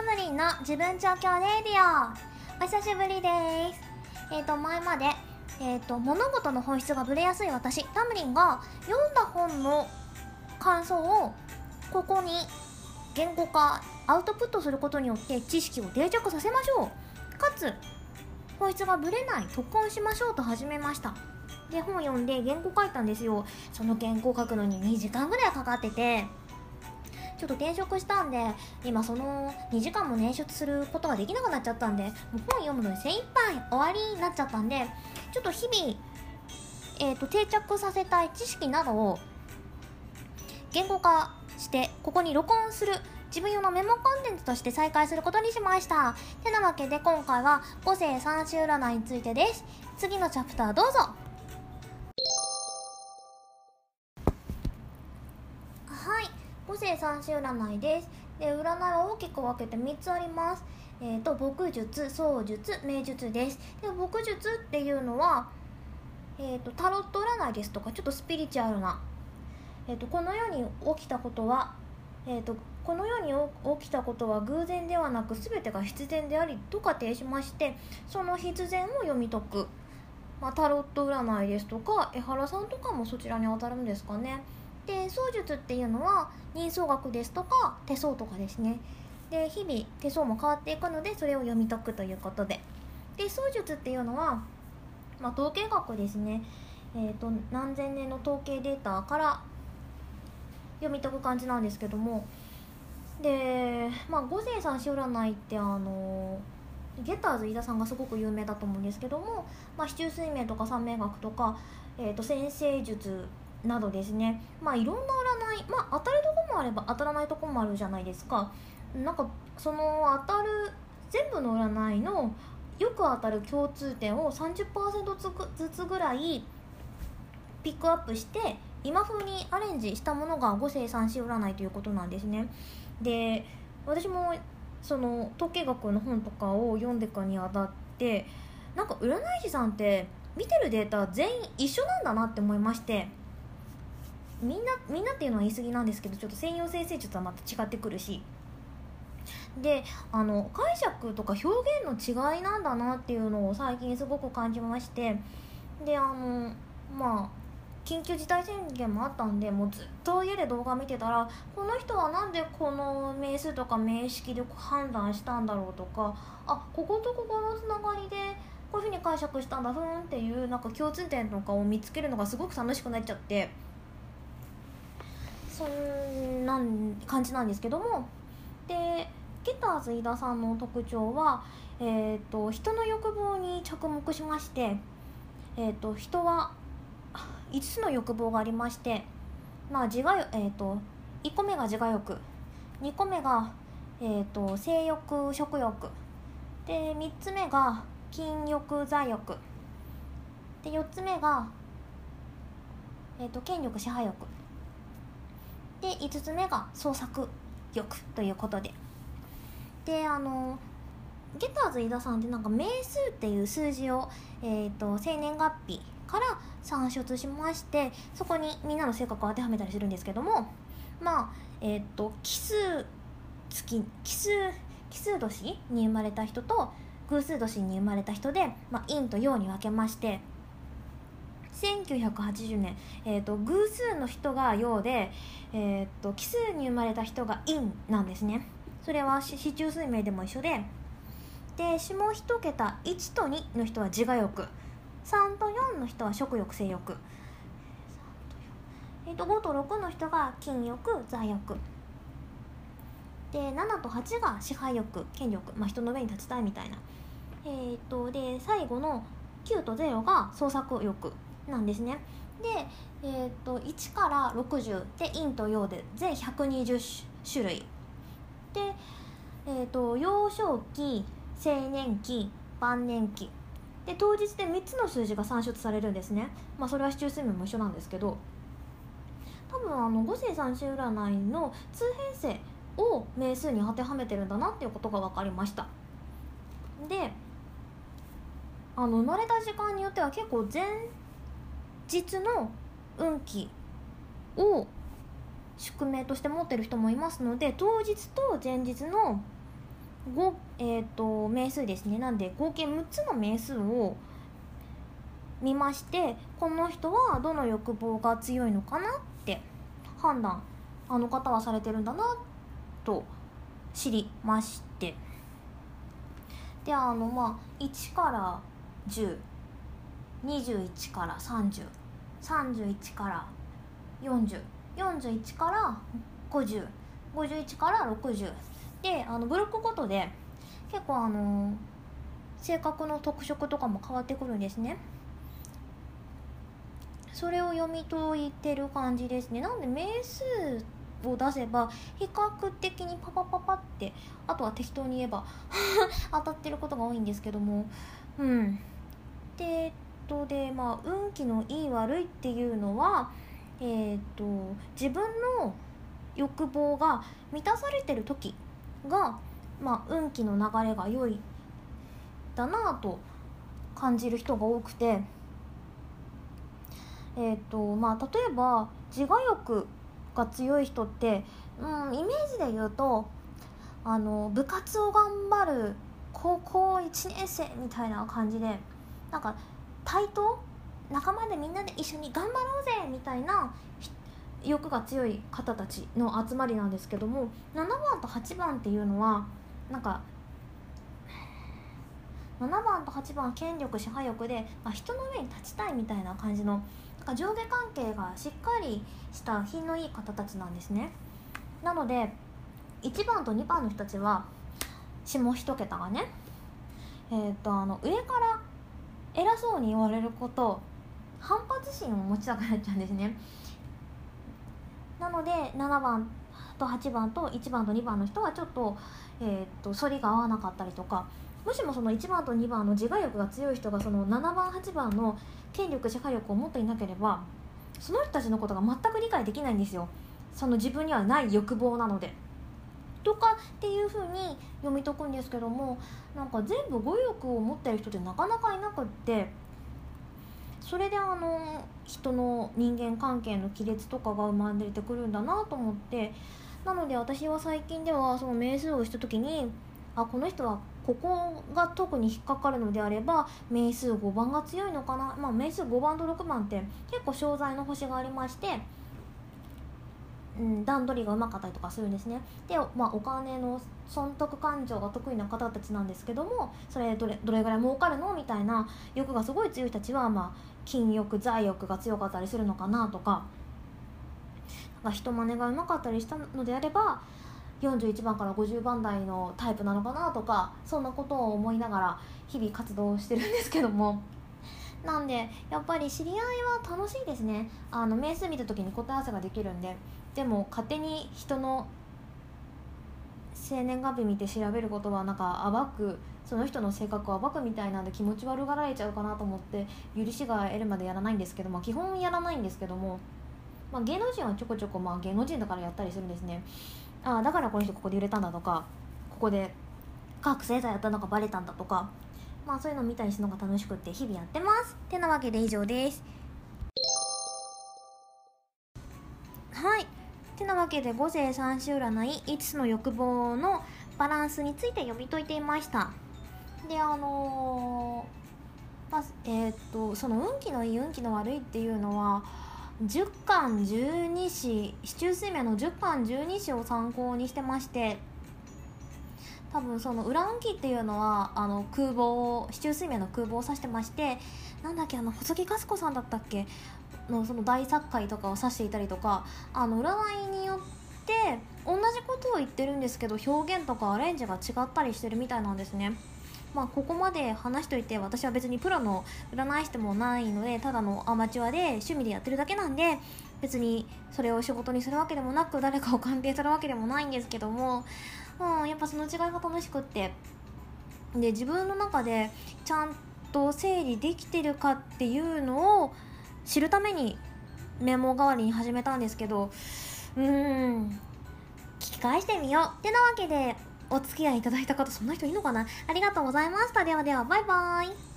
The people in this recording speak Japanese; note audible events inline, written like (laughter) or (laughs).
タムリンの自分状況レディオ。お久しぶりです。えっ、と前までえっ、と物事の本質がぶれやすい私タムリンが読んだ本の感想をここに言語化アウトプットすることによって知識を定着させましょう。かつ本質がぶれない特訓しましょうと始めました。で本読んで原稿書いたんですよ。その原稿書くのに2時間ぐらいかかってて。ちょっと転職したんで今その2時間も捻出することができなくなっちゃったんでもう本読むのに精一杯終わりになっちゃったんでちょっと日々、えーと、定着させたい知識などを言語化してここに録音する自分用のメモコンテンツとして再開することにしました。てなわけで今回は五世三種占いについてです。次のチャプターどうぞ。はい五世三種占いです。で占いは大きく分けて3つあります。えーと、牧術槍術命術です。で牧術っていうのは、えーと、タロット占いですとかちょっとスピリチュアルな、えーと、この世に起きたことは、えー、とこの世に起きたことは偶然ではなく全てが必然でありと仮定しましてその必然を読み解く、まあ、タロット占いですとか江原さんとかもそちらに当たるんですかね。で槍術っていうのは人相学ですとか手相とかですね。で日々手相も変わっていくのでそれを読み解くということで。で槍術っていうのは、まあ、統計学ですね、えーと、何千年の統計データから読み解く感じなんですけども。で、まあ、五世さんし占いってあのゲッターズ飯田さんがすごく有名だと思うんですけども、まあ、市中水明とか三名学とか、えーと、先生術などですね。まあいろんな占いまあ当たるとこもあれば当たらないとこもあるじゃないですか。なんかその当たる全部の占いのよく当たる共通点を30%ずつぐらいピックアップして今風にアレンジしたものが五星三子占いということなんですね。で私もその統計学の本とかを読んでかにあたってなんか占い師さんって見てるデータ全員一緒なんだなって思いまして。みんなみんなっていうのは言い過ぎなんですけどちょっと専用先生術はまた違ってくるし。であの解釈とか表現の違いなんだなっていうのを最近すごく感じまして。であのまあ緊急事態宣言もあったんでもうずっと家で動画見てたらこの人は何でこの名数とか名式で判断したんだろうとかあこことここのつながりでこういうふうに解釈したんだふんっていうなんか共通点とかを見つけるのがすごく楽しくなっちゃって。そんな感じなんですけども。でゲターズ飯田さんの特徴は、えーと、人の欲望に着目しまして、えーと、人は5つの欲望がありまして、まあ自我えーと、1個目が自我欲2個目が、えー、と性欲食欲で3つ目が禁欲財欲で4つ目が、えー、と権力支配欲。で5つ目が創作欲ということで。であのゲッターズ飯田さんってなんか名数っていう数字を、えーと、生年月日から算出しましてそこにみんなの性格を当てはめたりするんですけどもまあえっ、ー、と奇数月奇数奇数年に生まれた人と偶数年に生まれた人で、まあ、陰と陽に分けまして1980年、えーと、偶数の人が陽で、えーと奇数に生まれた人が陰なんですね。それは市中水明でも一緒で。で下1桁1と2の人は自我欲。3と4の人は食欲性欲。えー、と5と6の人が筋欲財欲。で7と8が支配欲権力、まあ、人の上に立ちたいみたいな、えーと、で最後の9と0が創作欲。なんですね。で、えーと、と1から60で陰と陽で全120種類で、えーと、幼少期青年期晩年期。で当日で3つの数字が算出されるんですね。まあそれは市中水面も一緒なんですけど。多分あの五世三種占いの通変性を名数に当てはめてるんだなっていうことが分かりました。であの生まれた時間によっては結構前日の運気を宿命として持ってる人もいますので当日と前日の5、えーと、名数ですね。なんで合計6つの名数を見ましてこの人はどの欲望が強いのかなって判断あの方はされてるんだなと知りまして。であのまあ1から1021から30 31から4041から5051から60であのブロックごとで結構あの性格の特色とかも変わってくるんですね。それを読み解いてる感じですね。なんで名数を出せば比較的にパパパパってあとは適当に言えば (laughs) 当たってることが多いんですけども。うん。でえっとでまあ運気のいい悪いっていうのはえー、っと自分の欲望が満たされてる時が、まあ、運気の流れが良いだなと感じる人が多くて、えーとまあ、例えば自我欲が強い人って、うん、イメージで言うとあの部活を頑張る高校1年生みたいな感じでなんか対等？仲間でみんなで一緒に頑張ろうぜみたいな欲が強い方たちの集まりなんですけども7番と8番っていうのはなんか7番と8番は権力支配欲で、まあ、人の上に立ちたいみたいな感じのなんか上下関係がしっかりした品のいい方たちなんですね。なので1番と2番の人たちは下一桁がねえー、っとあの上から偉そうに言われること反発心を持ちたくなっちゃうんですねなので7番と8番と1番と2番の人はちょっと,、えー、っと反りが合わなかったりとかもしもその1番と2番の自我欲が強い人がその7番8番の権力支配欲を持っていなければその人たちのことが全く理解できないんですよその自分にはない欲望なので。とかっていうふうに読み解くんですけどもなんか全部語欲を持ってる人ってなかなかいなくってそれであの人の人間関係の亀裂とかが生まれてくるんだなと思ってなので私は最近ではその名数をした時にあこの人はここが特に引っかかるのであれば名数5番が強いのかな、まあ、名数5番と6番って結構商材の星がありまして、うん、段取りがうまかったりとかするんですね。で、まあ、お金の損得感情が得意な方たちなんですけどもそれどれどれぐらい儲かるのみたいな欲がすごい強い人たちは、まあ、金欲財欲が強かったりするのかなとかなんか人真似がうまかったりしたのであれば41番から50番台のタイプなのかなとかそんなことを思いながら日々活動してるんですけども。なんでやっぱり知り合いは楽しいですね。あの名数見た時に答え合わせができるんで。でも勝手に人の生年月日見て調べることはなんか暴くその人の性格を暴くみたいなんで気持ち悪がられちゃうかなと思って許しが得るまでやらないんですけども基本やらないんですけども、まあ、芸能人はちょこちょこ、まあ、芸能人だからやったりするんですね。ああだからこの人ここで売れたんだとかここで覚醒剤やったのがバレたんだとかまあそういうの見たりするのが楽しくって日々やってます。ってなわけで以上です。はい。てなわけで五星三種占い5つの欲望のバランスについて読み解いていました。であのー、まあ、えー、っとその運気のいい運気の悪いっていうのは10巻12子市中水明の10巻12子を参考にしてまして多分その裏運気っていうのはあの空母を市中水明の空母を指してましてなんだっけあの細木和子さんだったっけ？のその大作界とかを指していたりとかあの占いによって同じことを言ってるんですけど表現とかアレンジが違ったりしてるみたいなんですね。まあ、ここまで話しといて私は別にプロの占い師でもないのでただのアマチュアで趣味でやってるだけなんで別にそれを仕事にするわけでもなく誰かを関係するわけでもないんですけども、うん、やっぱその違いが楽しくってで自分の中でちゃんと整理できてるかっていうのを知るためにメモ代わりに始めたんですけどうーん聞き返してみよう。ってなわけでお付き合いいただいた方そんな人いいのかな？ありがとうございました。ではではバイバーイ。